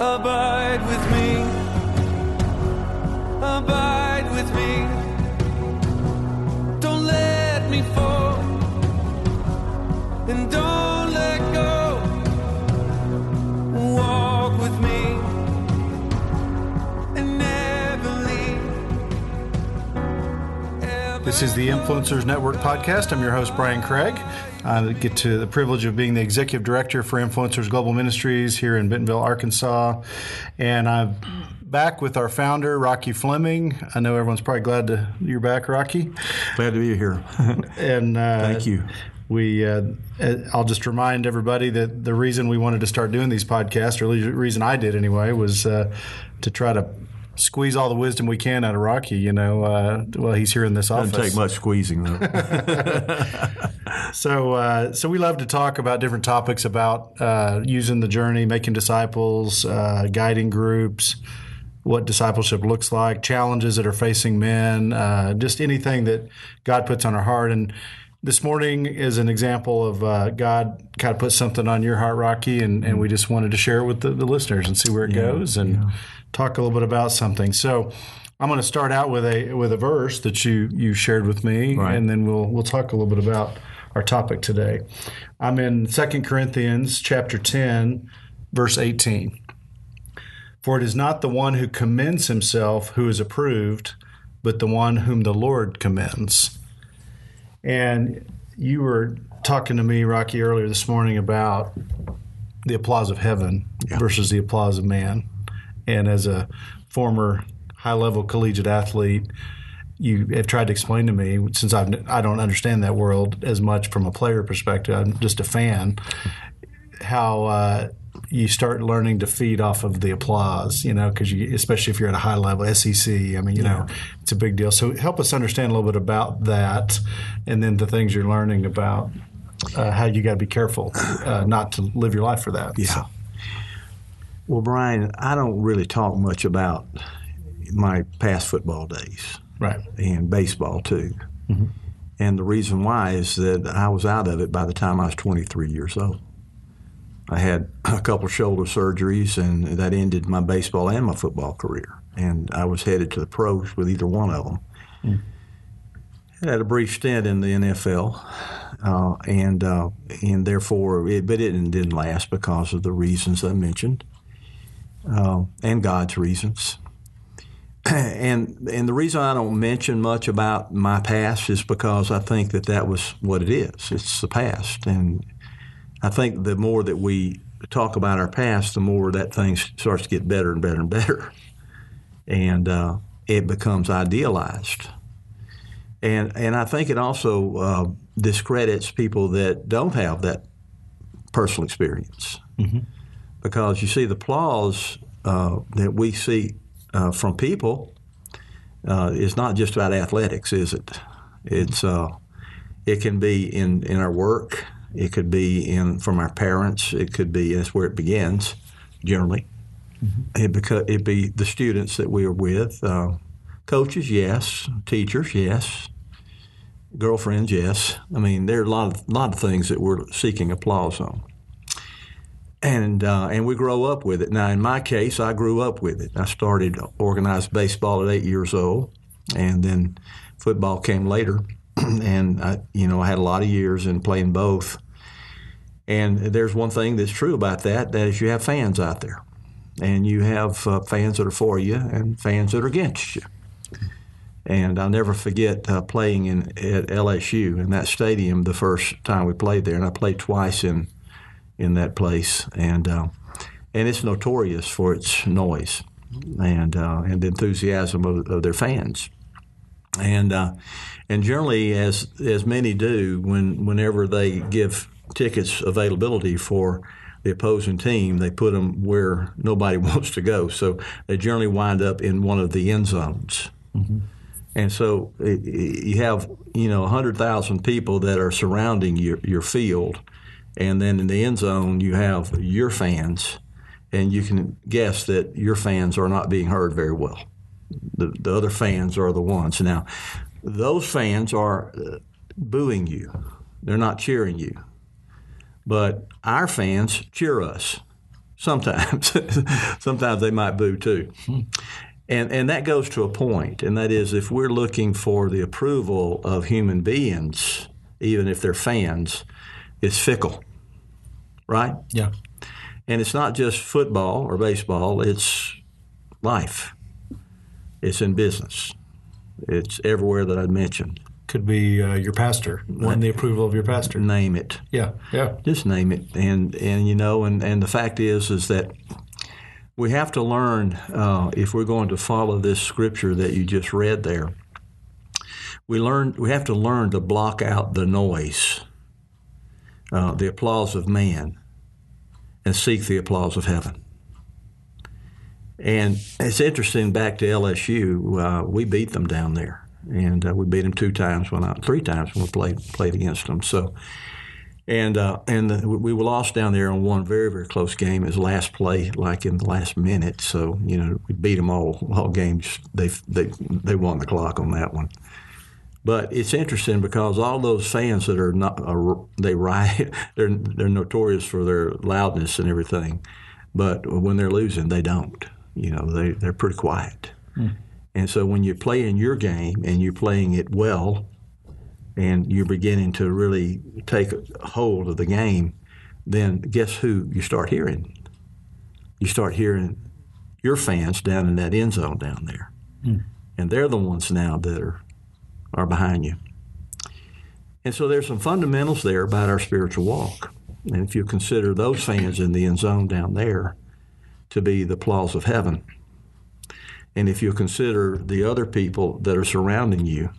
Abide with me. Abide with me. Don't let me fall. And don't let go. Walk with me. And never leave. Ever This is the Influencers Network podcast. I'm your host, Brian Craig. I get to the privilege of being the executive director for Influencers Global Ministries here in Bentonville, Arkansas. And I'm back with our founder, Rocky Fleming. I know everyone's probably glad to you're back, Rocky. Glad to be here. And uh, Thank you. We, uh, I'll just remind everybody that the reason we wanted to start doing these podcasts, or the reason I did anyway, was uh, to try to squeeze all the wisdom we can out of Rocky. You know, uh, well, he's here in this office. Doesn't take much squeezing though. So, uh, so we love to talk about different topics about uh, using the journey, making disciples, uh, guiding groups, what discipleship looks like, challenges that are facing men, uh, just anything that God puts on our heart. And this morning is an example of uh, God kind of put something on your heart, Rocky, and, and we just wanted to share it with the, the listeners and see where it goes and talk a little bit about something. So. I'm going to start out with a with a verse that you you shared with me, Right. and then we'll we'll talk a little bit about our topic today. I'm in 2 Corinthians chapter 10 verse 18. For it is not the one who commends himself who is approved, but the one whom the Lord commends. And you were talking to me Rocky earlier this morning about the applause of heaven versus the applause of man. And as a former high level collegiate athlete, you have tried to explain to me since I've, I don't understand that world as much from a player perspective. I'm just a fan. How uh, you start learning to feed off of the applause, you know, because you, especially if you're at a high level, SEC. I mean, you know, it's a big deal. So help us understand a little bit about that, and then the things you're learning about uh, how you got to be careful uh, not to live your life for that. yeah. Well, Brian, I don't really talk much about my past football days Right. and baseball too. And the reason why is that I was out of it by the time I was 23 years old. I had a couple shoulder surgeries, and that ended my baseball and my football career. And I was headed to the pros with either one of them. I had a brief stint in the NFL, uh, and uh, and therefore, it, but it didn't last because of the reasons I mentioned, uh, and God's reasons and and the reason I don't mention much about my past is because I think that that was what it is. It's the past, and I think the more that we talk about our past, the more that thing starts to get better and better and better, and uh, it becomes idealized. And and I think it also uh, discredits people that don't have that personal experience, because you see the applause uh, that we see uh, from people uh, is not just about athletics, is it? It's uh, it can be in, in our work. It could be in from our parents. It could be that's where it begins, generally. It beca- it be the students that we are with, uh, coaches, yes, teachers, yes, girlfriends, yes. I mean, there are a lot of lot of things that we're seeking applause on and uh, and we grow up with it. Now, in my case, I grew up with it. I started organized baseball at eight years old, and then football came later. and I, you know, I had a lot of years in playing both. And there's one thing that's true about that: that is, you have fans out there, and you have uh, fans that are for you and fans that are against you. And I'll never forget uh, playing in at LSU in that stadium the first time we played there, and I played twice in in that place, and uh, and it's notorious for its noise and uh, and the enthusiasm of, of their fans, and uh, and generally as as many do when whenever they give tickets availability for the opposing team, they put them where nobody wants to go, so they generally wind up in one of the end zones. And so you have you know hundred thousand people that are surrounding your, your field, and then in the end zone you have your fans, and you can guess that your fans are not being heard very well. The, the other fans are the ones now. Those fans are uh, booing you; they're not cheering you. But our fans cheer us, Sometimes, sometimes they might boo too. And, and that goes to a point, and that is if we're looking for the approval of human beings, even if they're fans, it's fickle, right? Yeah. And it's not just football or baseball, it's life. It's in business. It's everywhere that I've mentioned. Could be uh, your pastor, wanting the approval of your pastor. Name it. Yeah. Yeah. Just name it. And and you know, and, and the fact is is that we have to learn uh, if we're going to follow this scripture that you just read there. We learn we have to learn to block out the noise, uh, the applause of man, and seek the applause of heaven. And it's interesting. Back to LSU, uh, we beat them down there, and uh, we beat them two times when I, three times when we played played against them. So, and uh, and the, we were lost down there on one very very close game. Was last play, like in the last minute. So you know we beat them all all games. They they they won the clock on that one. But it's interesting because all those fans that are not they riot, they're they're notorious for their loudness and everything. But when they're losing, they don't. You know, they they're pretty quiet. Hmm. And so when you're playing your game and you're playing it well, and you're beginning to really take hold of the game, then guess who you start hearing? You start hearing your fans down in that end zone down there, hmm. and they're the ones now that are are behind you. And so there's some fundamentals there about our spiritual walk. And if you consider those fans in the end zone down there to be the applause of heaven, and if you consider the other people that are surrounding you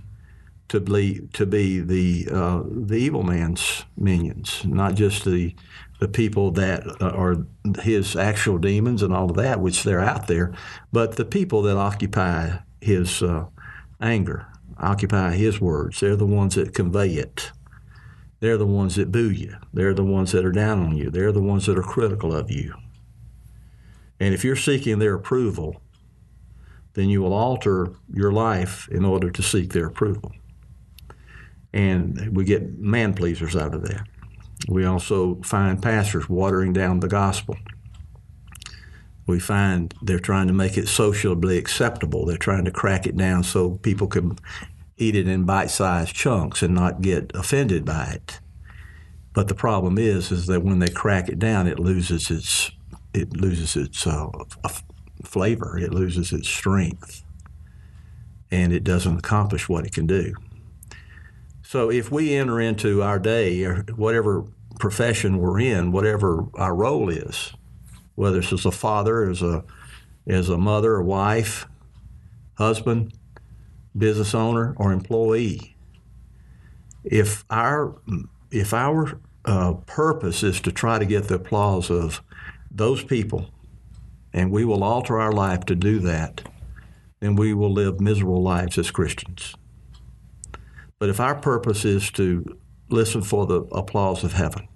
to be to be the uh, the evil man's minions, not just the the people that are his actual demons and all of that, which they're out there, but the people that occupy his uh, anger, occupy his words. They're the ones that convey it. They're the ones that boo you. They're the ones that are down on you. They're the ones that are critical of you. And if you're seeking their approval, then you will alter your life in order to seek their approval. And we get man pleasers out of that. We also find pastors watering down the gospel. We find they're trying to make it sociably acceptable. They're trying to crack it down so people can eat it in bite-sized chunks and not get offended by it. But the problem is, is that when they crack it down, it loses its it loses its uh, f- flavor. It loses its strength, and it doesn't accomplish what it can do. So if we enter into our day, or whatever profession we're in, whatever our role is, whether it's as a father, as a as a mother, a wife, husband, business owner, or employee, if our if our uh, purpose is to try to get the applause of those people, and we will alter our life to do that, then we will live miserable lives as Christians. But if our purpose is to listen for the applause of heaven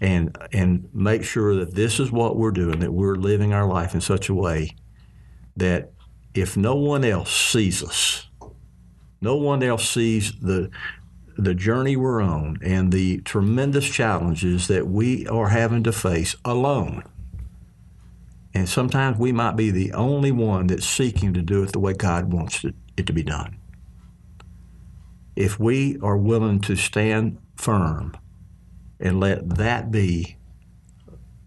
and and make sure that this is what we're doing, that we're living our life in such a way that if no one else sees us, no one else sees the the journey we're on and the tremendous challenges that we are having to face alone. And sometimes we might be the only one that's seeking to do it the way God wants it, to be done if we are willing to stand firm and let that be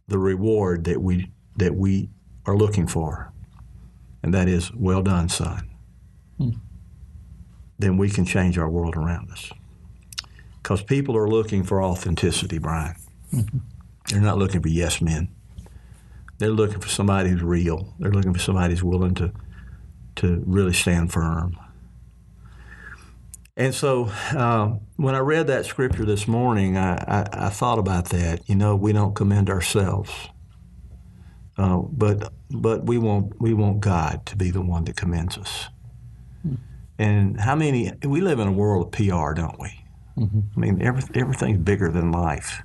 the reward that we that we are looking for, and that is well done, son, hmm. then we can change our world around us. Because people are looking for authenticity, Brian. They're not looking for yes men. They're looking for somebody who's real. They're looking for somebody who's willing to to really stand firm. And so um, when I read that scripture this morning, I, I, I, thought about that. You know, we don't commend ourselves, uh, but but we want we want God to be the one that commends us. Hmm. And how many we live in a world of PR, don't we? Mm-hmm. I mean, every, everything's bigger than life.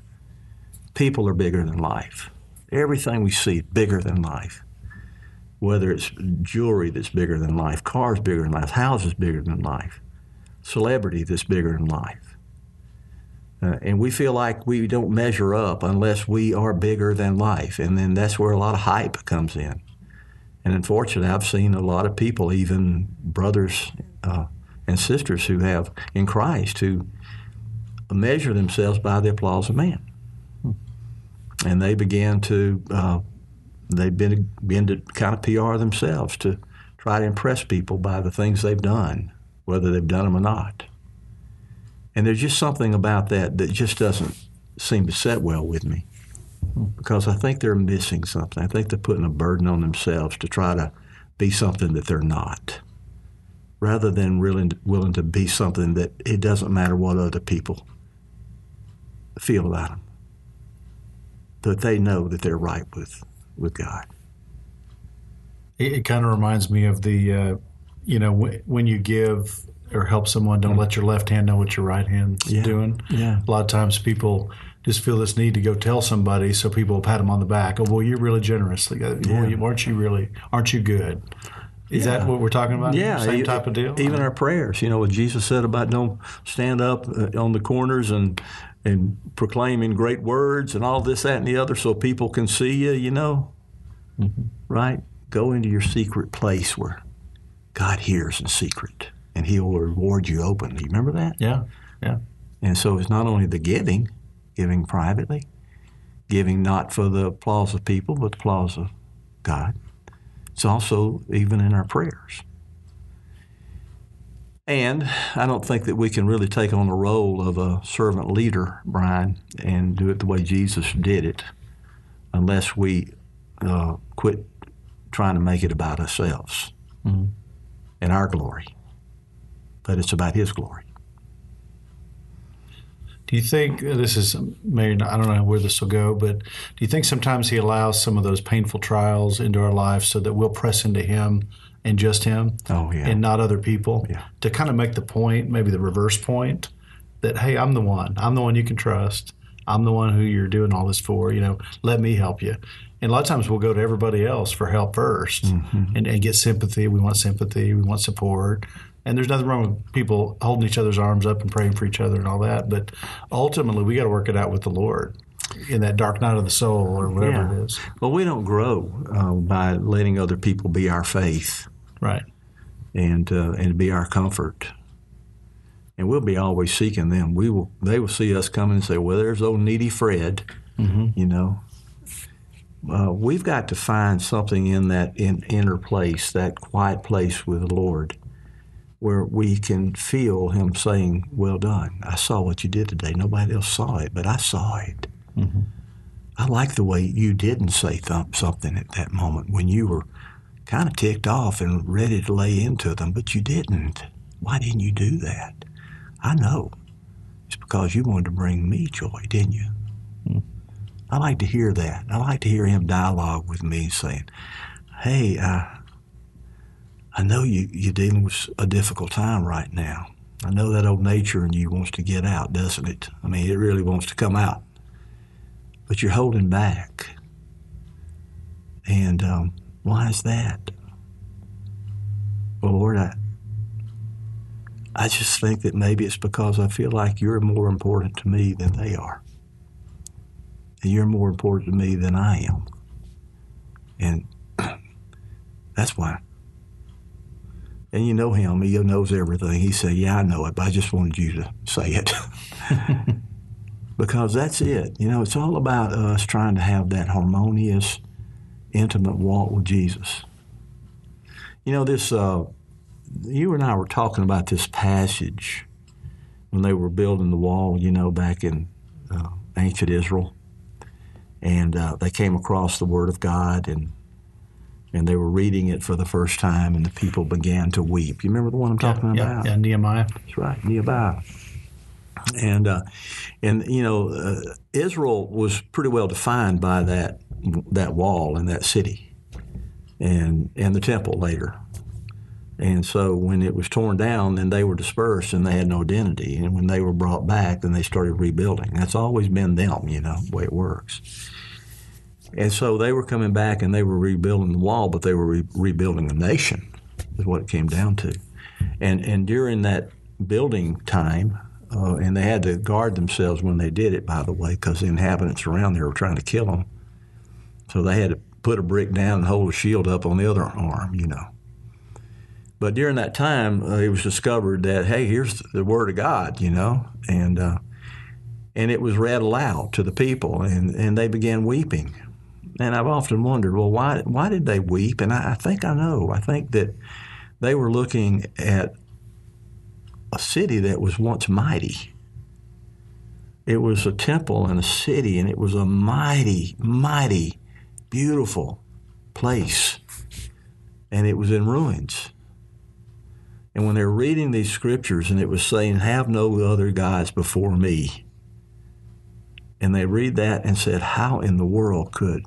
People are bigger than life. Everything we see is bigger than life. Whether it's jewelry that's bigger than life, cars bigger than life, houses bigger than life celebrity that's bigger than life. Uh, and we feel like we don't measure up unless we are bigger than life. And then that's where a lot of hype comes in. And unfortunately, I've seen a lot of people, even brothers uh, and sisters who have in Christ, who measure themselves by the applause of man. And they begin to, uh, they've been, been to kind of PR themselves to try to impress people by the things they've done, whether they've done them or not. And there's just something about that that just doesn't seem to set well with me because I think they're missing something. I think they're putting a burden on themselves to try to be something that they're not, rather than really willing to be something that it doesn't matter what other people feel about them, that they know that they're right with with God. It, it kind of reminds me of the, uh, you know, w- when you give or help someone, don't let your left hand know what your right hand's Yeah. doing. Yeah. A lot of times people just feel this need to go tell somebody so people will pat them on the back. Oh, well, you're really generous. Like, uh, Yeah. Aren't you really? Aren't you good? Is that what we're talking about? Yeah, Same type of deal. Even our prayers, you know, what Jesus said about don't stand up uh, on the corners and and proclaiming great words and all this, that, and the other, so people can see you. You know, mm-hmm. right? Go into your secret place where God hears in secret, and He will reward you openly. Remember that? yeah, yeah. And so it's not only the giving, giving privately, giving not for the applause of people, but the applause of God. It's also even in our prayers. And I don't think that we can really take on the role of a servant leader, Brian, and do it the way Jesus did it unless we uh, quit trying to make it about ourselves and our glory. But it's about His glory. Do you think uh, this is maybe I don't know where this will go, but do you think sometimes he allows some of those painful trials into our life so that we'll press into him and just him Oh, yeah. and not other people Yeah. to kind of make the point, maybe the reverse point that hey, I'm the one. I'm the one you can trust. I'm the one who you're doing all this for. You know, let me help you. And a lot of times we'll go to everybody else for help 1st Mm-hmm. and, and get sympathy. We want sympathy. We want support. And there's nothing wrong with people holding each other's arms up and praying for each other and all that. But ultimately, we got to work it out with the Lord in that dark night of the soul or whatever Yeah. it is. Well, we don't grow uh, by letting other people be our faith Right. and uh, and be our comfort. And we'll be always seeking them. We will. They will see us coming and say, "Well, there's old needy Fred," you know. Uh, we've got to find something in that in, inner place, that quiet place with the Lord, where we can feel Him saying, "Well done. I saw what you did today. Nobody else saw it, but I saw it." I like the way you didn't say th- something at that moment when you were kind of ticked off and ready to lay into them, but you didn't. Why didn't you do that? I know. It's because you wanted to bring me joy, didn't you? I like to hear that. I like to hear him dialogue with me saying, Hey, uh, I know you, you're dealing with a difficult time right now. I know that old nature in you wants to get out, doesn't it? I mean, it really wants to come out. But you're holding back. And um, why is that? Well, Lord, I, I just think that maybe it's because I feel like you're more important to me than they are. And you're more important to me than I am. And that's why. And you know him, he knows everything. He said, Yeah, I know it, but I just wanted you to say it. because that's it. You know, it's all about us trying to have that harmonious, intimate walk with Jesus. You know, this, uh, you and I were talking about this passage when they were building the wall, you know, back in uh, ancient Israel. And uh, they came across the Word of God and and they were reading it for the first time, and the people began to weep. You remember the one I'm talking yeah, about? yeah, Nehemiah. That's right, Nehemiah. And uh, and you know, uh, Israel was pretty well defined by that that wall and that city, and and the temple later. And so when it was torn down, then they were dispersed and they had no identity. And when they were brought back, then they started rebuilding. That's always been them, you know, the way it works. And so they were coming back and they were rebuilding the wall, but they were re- rebuilding the nation, is what it came down to. And and during that building time, uh, and they had to guard themselves when they did it. By the way, because the inhabitants around there were trying to kill them, so they had to put a brick down and hold a shield up on the other arm. You know. But during that time, uh, it was discovered that hey, here's the word of God. You know, and uh, and it was read aloud to the people, and, and they began weeping. And I've often wondered, well, why why did they weep? And I, I think I know. I think that they were looking at a city that was once mighty. It was a temple and a city, and it was a mighty, mighty, beautiful place. And it was in ruins. And when they were reading these scriptures and it was saying, Have no other gods before me, and they read that and said, How in the world could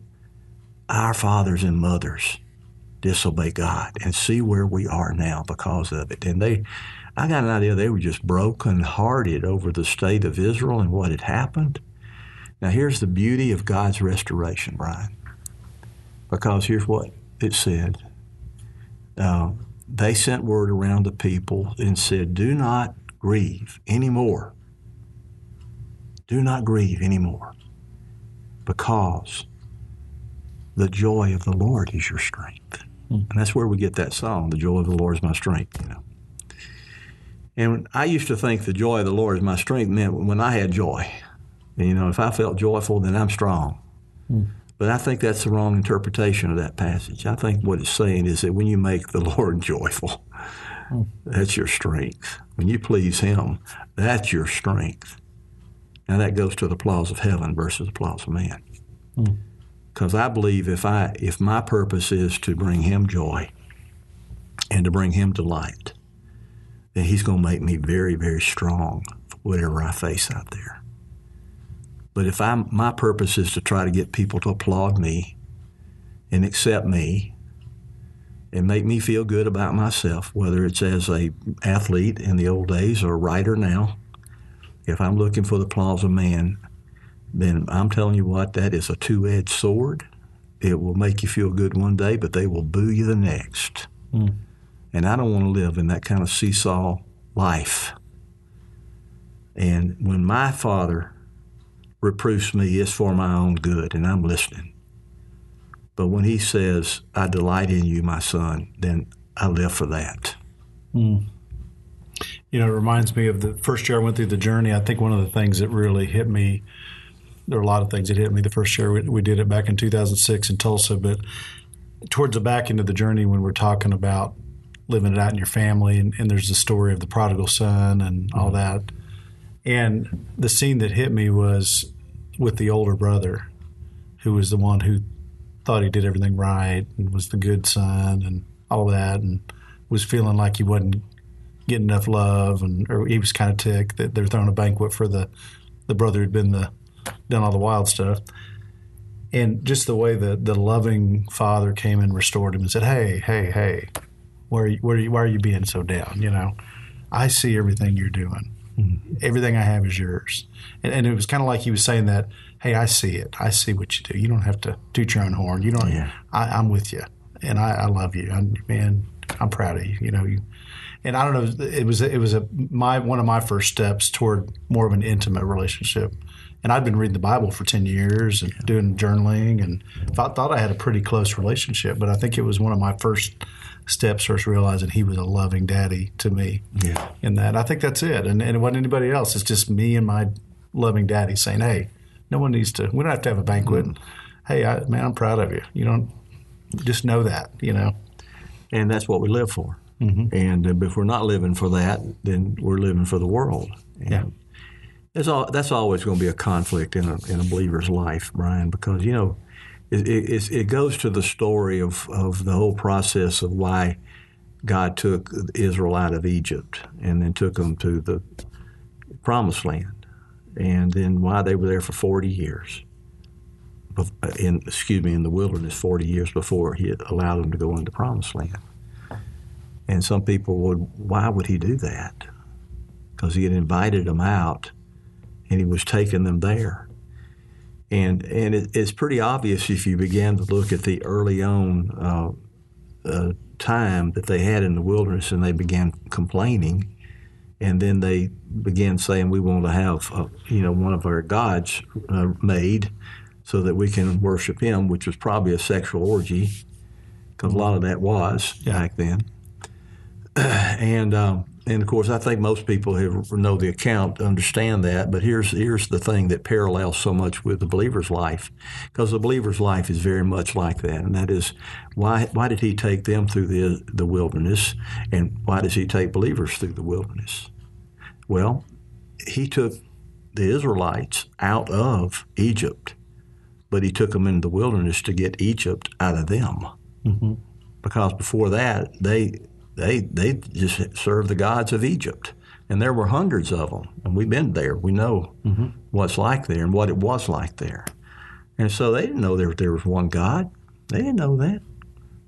our fathers and mothers disobey God and see where we are now because of it? And they, I got an idea they were just broken-hearted over the state of Israel and what had happened. Now, here's the beauty of God's restoration, Brian. Because here's what it said. Uh, they sent word around the people and said, Do not grieve anymore. Do not grieve anymore because the joy of the Lord is your strength. And that's where we get that song, The Joy of the Lord is My Strength, you know. And I used to think the joy of the Lord is my strength meant when I had joy. And, you know, if I felt joyful, then I'm strong. Hmm. But I think that's the wrong interpretation of that passage. I think what it's saying is that when you make the Lord joyful, hmm. that's your strength. When you please Him, that's your strength. Now that goes to the applause of heaven versus the applause of man. Hmm. Because I believe if I if my purpose is to bring Him joy and to bring Him delight, then He's going to make me very very strong for whatever I face out there. But if I'm my purpose is to try to get people to applaud me and accept me and make me feel good about myself, whether it's as a athlete in the old days or a writer now, if I'm looking for the applause of man, then I'm telling you what, that is a two-edged sword. It will make you feel good one day, but they will boo you the next. Hmm. And I don't want to live in that kind of seesaw life. And when my father reproves me, it's for my own good, and I'm listening. But when he says, I delight in you, my son, then I live for that. Hmm. You know, it reminds me of the first year I went through the journey. I think one of the things that really hit me, there are a lot of things that hit me the first year we, we did it back in 2006 in Tulsa, but towards the back end of the journey when we're talking about living it out in your family, and, and there's the story of the prodigal son and all mm-hmm. that. And the scene that hit me was with the older brother, who was the one who thought he did everything right and was the good son and all that, and was feeling like he wasn't getting enough love, and or he was kind of ticked that they're throwing a banquet for the the brother who'd been the done all the wild stuff. And just the way the, the loving father came and restored him and said, "Hey, hey, hey, where are you, where why are you being so down? You know, I see everything you're doing. Mm-hmm. Everything I have is yours." And, and it was kind of like he was saying that, "Hey, I see it. I see what you do. You don't have to toot your own horn. You don't. Yeah. I, I'm with you, and I, I love you. I'm, man, I'm proud of you. You know, you, and I don't know. It was it was a my one of my first steps toward more of an intimate relationship. And I'd been reading the Bible for ten years and doing journaling, and thought thought I had a pretty close relationship. But I think it was one of my first steps towards realizing he was a loving daddy to me. Yeah. In that, I think that's it. And, and it wasn't anybody else. It's just me and my loving daddy saying, "Hey, no one needs to. We don't have to have a banquet. Hey, I, man, I'm proud of you. You don't just know that. You know." And that's what we live for. And uh, if we're not living for that, then we're living for the world. And Yeah. There's all, that's always going to be a conflict in a, in a believer's life, Brian, because, you know, it, it, it goes to the story of, of the whole process of why God took Israel out of Egypt and then took them to the promised land, and then why they were there for 40 years. In, excuse me, in the wilderness 40 years before he allowed them to go into promised land. And some people would, why would he do that? Because he had invited them out and he was taking them there. And, and it, it's pretty obvious if you begin to look at the early on uh, uh, time that they had in the wilderness and they began complaining and then they began saying we want to have uh, you know one of our gods uh, made so that we can worship him, which was probably a sexual orgy because a lot of that was back then. and um, and of course, I think most people who know the account understand that. But here's here's the thing that parallels so much with the believer's life, because the believer's life is very much like that, and that is why why did he take them through the the wilderness, and why does he take believers through the wilderness? Well, he took the Israelites out of Egypt, but he took them into the wilderness to get Egypt out of them, mm-hmm. because before that they they they just served the gods of Egypt, and there were hundreds of them, and we've been there. We know what's like there and what it was like there, and so they didn't know there there was one God. They didn't know that.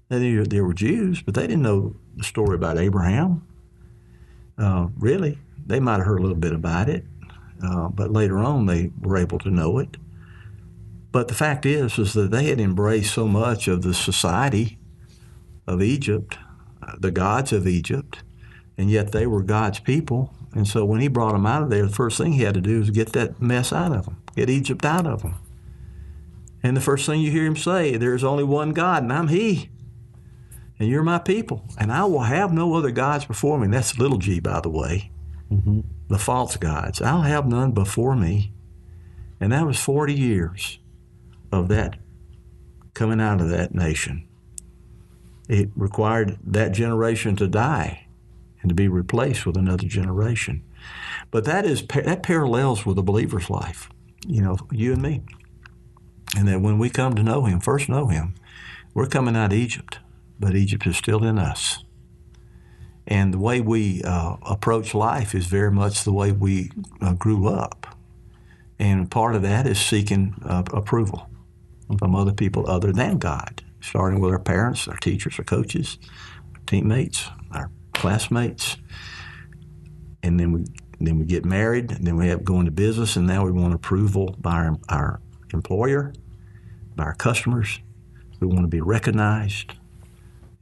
They knew there were Jews, but they didn't know the story about Abraham. Uh, really, they might have heard a little bit about it, uh, but later on they were able to know it. But the fact is, is that they had embraced so much of the society of Egypt the gods of Egypt, and yet they were God's people. And so when he brought them out of there, the first thing he had to do was get that mess out of them, get Egypt out of them. And the first thing you hear him say, there's only one God, and I'm he. And you're my people, and I will have no other gods before me. And that's little g, by the way, mm-hmm. the false gods. I'll have none before me. And that was 40 years of that coming out of that nation it required that generation to die and to be replaced with another generation. But that is that parallels with a believer's life, you know, you and me. And that when we come to know Him, first know Him, we're coming out of Egypt, but Egypt is still in us. And the way we uh, approach life is very much the way we uh, grew up. And part of that is seeking uh, approval from other people other than God starting with our parents, our teachers, our coaches, our teammates, our classmates, and then we then we get married, and then we have go into business, and now we want approval by our, our employer, by our customers. We want to be recognized,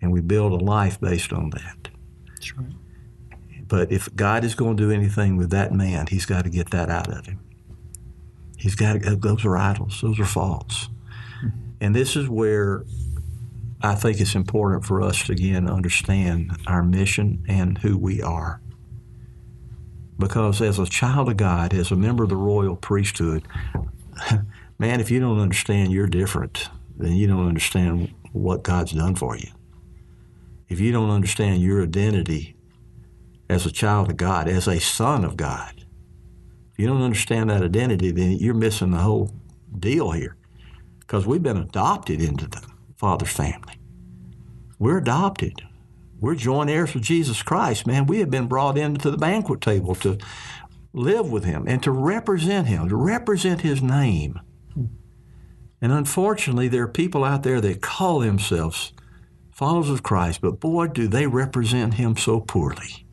and we build a life based on that. That's right. But if God is going to do anything with that man, He's got to get that out of him. He's got to, those are idols, those are false. Hmm. And this is where I think it's important for us to again understand our mission and who we are. Because as a child of God, as a member of the royal priesthood, man, if you don't understand you're different, then you don't understand what God's done for you. If you don't understand your identity as a child of God, as a son of God, if you don't understand that identity, then you're missing the whole deal here. Because we've been adopted into the Father's family. We're adopted. We're joint heirs with Jesus Christ, man. We have been brought into the banquet table to live with Him and to represent Him, to represent His name. And unfortunately, there are people out there that call themselves followers of Christ, but boy, do they represent Him so poorly.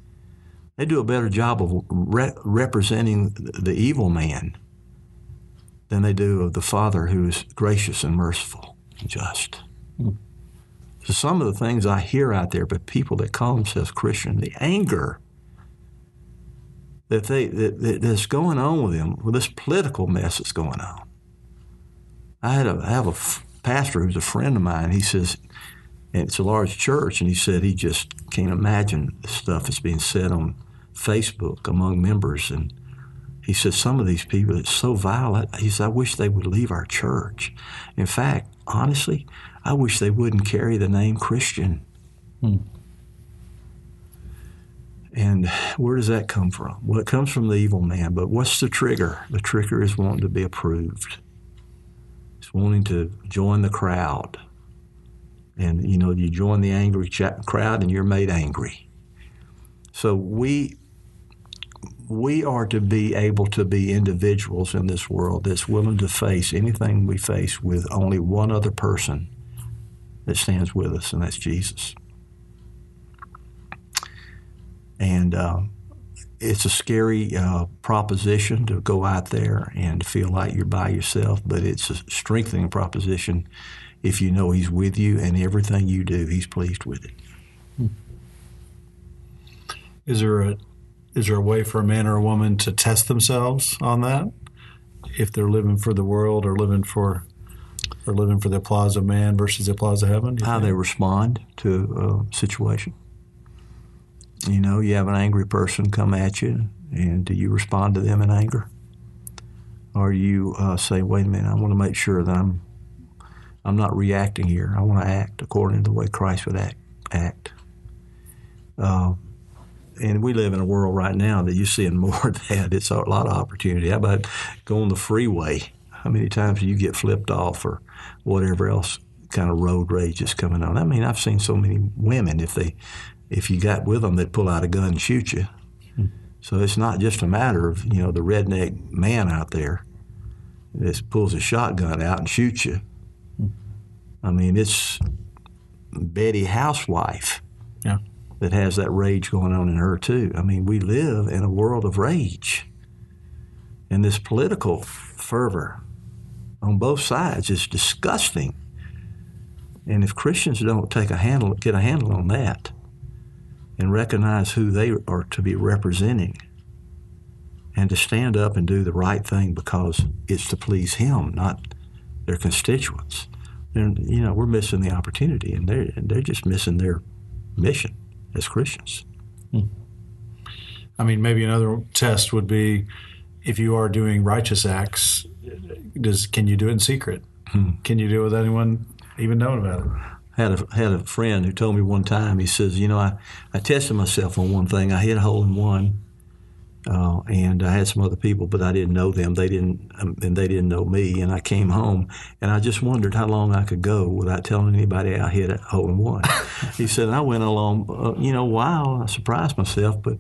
They do a better job of re- representing the evil man than they do of the Father who is gracious and merciful and just. So some of the things I hear out there, but people that call themselves Christian, the anger that they that, that's going on with them, with this political mess that's going on. I had a I have a pastor who's a friend of mine. He says, and it's a large church, and he said he just can't imagine the stuff that's being said on Facebook among members and he says, some of these people, it's so violent. He says, I wish they would leave our church. In fact, honestly, I wish they wouldn't carry the name Christian. Hmm. And where does that come from? Well, it comes from the evil man. But what's the trigger? The trigger is wanting to be approved. It's wanting to join the crowd. And, you know, you join the angry ch- crowd and you're made angry. So we we are to be able to be individuals in this world that's willing to face anything we face with only one other person that stands with us, and that's Jesus. And uh, it's a scary uh, proposition to go out there and feel like you're by yourself, but it's a strengthening proposition if you know He's with you and everything you do, He's pleased with it. Is there a is there a way for a man or a woman to test themselves on that? If they're living for the world or living for or living for the applause of man versus the applause of heaven? how think? they respond to a situation. You know, you have an angry person come at you, and do you respond to them in anger? Or you uh, say, "Wait a minute, I want to make sure that I'm, I'm not reacting here. I want to act according to the way Christ would act." Act. Uh, and we live in a world right now that you're seeing more of that. It's a lot of opportunity. How about going the freeway? How many times do you get flipped off or whatever else kind of road rage is coming on? I mean, I've seen so many women if they, if you got with them, they'd pull out a gun and shoot you. So it's not just a matter of you know the redneck man out there that pulls a shotgun out and shoots you. I mean, it's Betty housewife Yeah. that has that rage going on in her too. I mean, we live in a world of rage, and this political fervor on both sides is disgusting. And if Christians don't take a handle, get a handle on that, and recognize who they are to be representing, and to stand up and do the right thing because it's to please Him, not their constituents, then you know we're missing the opportunity, and they're they're just missing their mission as Christians. Hmm. I mean, maybe another test would be if you are doing righteous acts, does can you do it in secret? Can you do it with anyone even knowing about it? I had a had a friend who told me one time. He says, you know, I, I tested myself on one thing. I hit a hole in one, uh, and I had some other people, but I didn't know them. They didn't, um, and they didn't know me. And I came home, and I just wondered how long I could go without telling anybody I hit a hole in one. he said, I went along, uh, you know, wow, I surprised myself, but.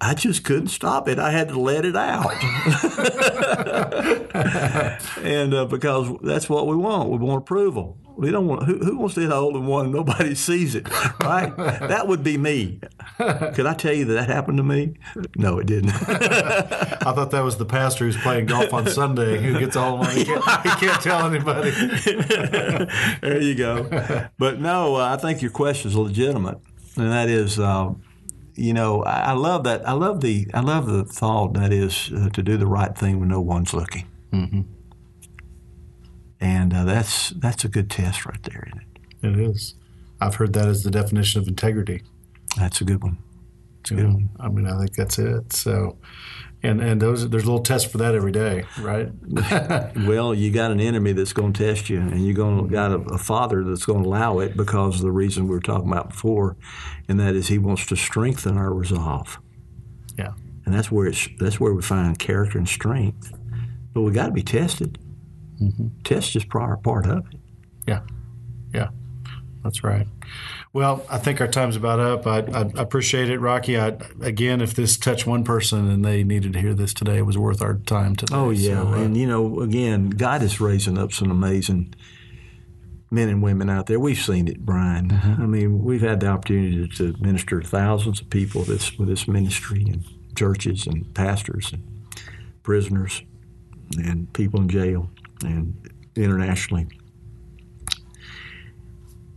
I just couldn't stop it. I had to let it out. and uh, because that's what we want. We want approval. We don't want who, who wants to hit a hole in one and nobody sees it, right? that would be me. Could I tell you that that happened to me? No, it didn't. I thought that was the pastor who's playing golf on Sunday who gets all the money. He can't, he can't tell anybody. there you go. But no, uh, I think your question is legitimate, and that is, uh, you know, I, I love that. I love the I love the thought that is uh, to do the right thing when no one's looking. Mm-hmm. And uh, that's that's a good test right there, isn't it? It is. I've heard that as the definition of integrity. That's a good one. You know, I mean, I think that's it. So, and and those there's a little test for that every day, right? Well, you got an enemy that's going to test you, and you're going to got a, a father that's going to allow it because of the reason we were talking about before, and that is he wants to strengthen our resolve, yeah. and that's where it's that's where we find character and strength. But we got to be tested. Mm-hmm. Test is part part of it. Yeah, yeah, that's right. Well, I think our time's about up. I, I appreciate it, Rocky. I, again, if this touched one person and they needed to hear this today, it was worth our time today. Oh yeah, So, uh, and you know, again, God is raising up some amazing men and women out there. We've seen it, Brian. I mean, we've had the opportunity to minister to thousands of people this with this ministry and churches and pastors and prisoners and people in jail and internationally.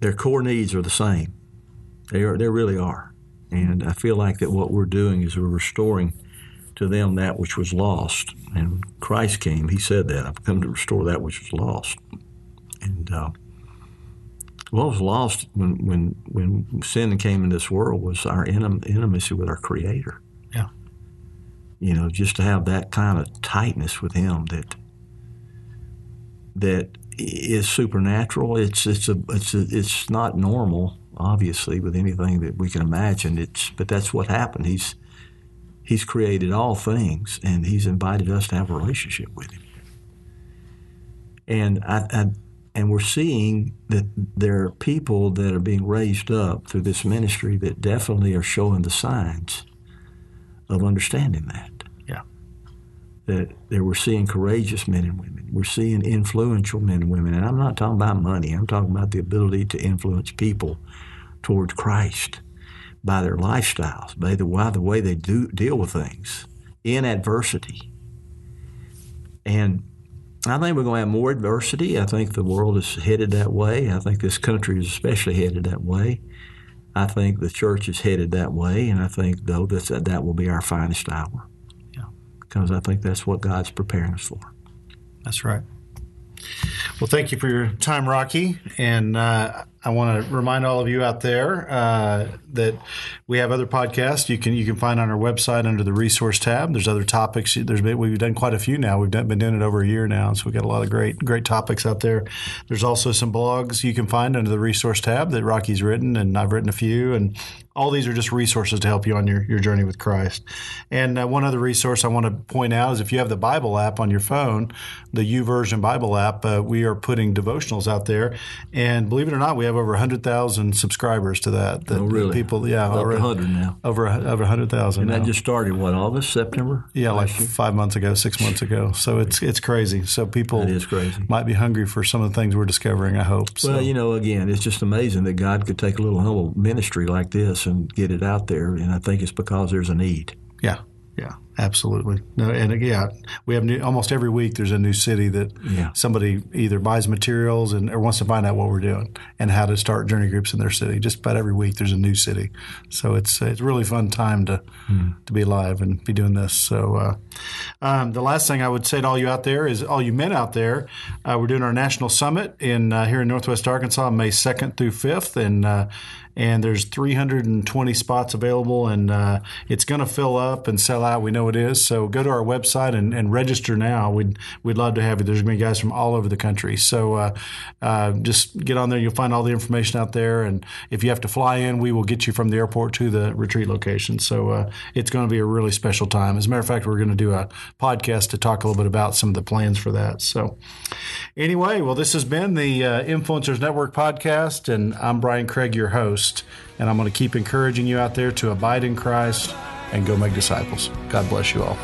Their core needs are the same. They are. They really are. And I feel like that what we're doing is we're restoring to them that which was lost. And Christ came, He said that I've come to restore that which was lost. And uh, what was lost when when when sin came in this world was our intimacy with our Creator. Yeah. You know, just to have that kind of tightness with Him that that is supernatural. It's it's a it's a, it's not normal, obviously, with anything that we can imagine. It's but that's what happened. He's He's created all things, and He's invited us to have a relationship with Him. And I, I and we're seeing that there are people that are being raised up through this ministry that definitely are showing the signs of understanding that. That, that we're seeing courageous men and women. We're seeing influential men and women. And I'm not talking about money, I'm talking about the ability to influence people towards Christ by their lifestyles, by the, by the way they do deal with things in adversity. And I think we're going to have more adversity. I think the world is headed that way. I think this country is especially headed that way. I think the church is headed that way, and I think though that that will be our finest hour. Because I think that's what God's preparing us for. That's right. Well, thank you for your time, Rocky. And uh, I want to remind all of you out there uh, that we have other podcasts you can you can find on our website under the resource tab. There's other topics. There's been, we've done quite a few now. We've done, been doing it over a year now, so we've got a lot of great great topics out there. There's also some blogs you can find under the resource tab that Rocky's written, and I've written a few, and all these are just resources to help you on your, your journey with Christ. And uh, one other resource I want to point out is if you have the Bible app on your phone, the YouVersion Bible app, uh, we are putting devotionals out there. And believe it or not, we have over 100,000 subscribers to that. that Oh, really? People, yeah, Up over to 100 now. Over, over 100,000 And now. that just started, what, August, September? yeah, like five months ago, six months ago. So it's it's crazy. So people crazy. might be hungry for some of the things we're discovering. I hope. So. Well, you know, again, it's just amazing that God could take a little humble ministry like this and get it out there. And I think it's because there's a need. Yeah, yeah, absolutely. No, and yeah, we have new, almost every week. There's a new city that Yeah. somebody either buys materials and or wants to find out what we're doing and how to start journey groups in their city. Just about every week, there's a new city. So it's it's a really fun time to to be alive and be doing this. So uh, um, the last thing I would say to all you out there is all you men out there, uh, we're doing our national summit in uh, here in Northwest Arkansas, May 2nd through 5th, and uh, and there's 320 spots available, and uh, it's going to fill up and sell out. We know it is. So go to our website and, and register now. We'd we'd love to have you. There's going to be guys from all over the country. So uh, uh, just get on there. You'll find all the information out there, and if you have to fly in, we will get you from the airport to the retreat location. So uh, it's going to be a really special time. As a matter of fact, we're going to do a podcast to talk a little bit about some of the plans for that. So anyway, well, this has been the uh, Influencers Network podcast, and I'm Brian Craig, your host. And I'm going to keep encouraging you out there to abide in Christ and go make disciples. God bless you all.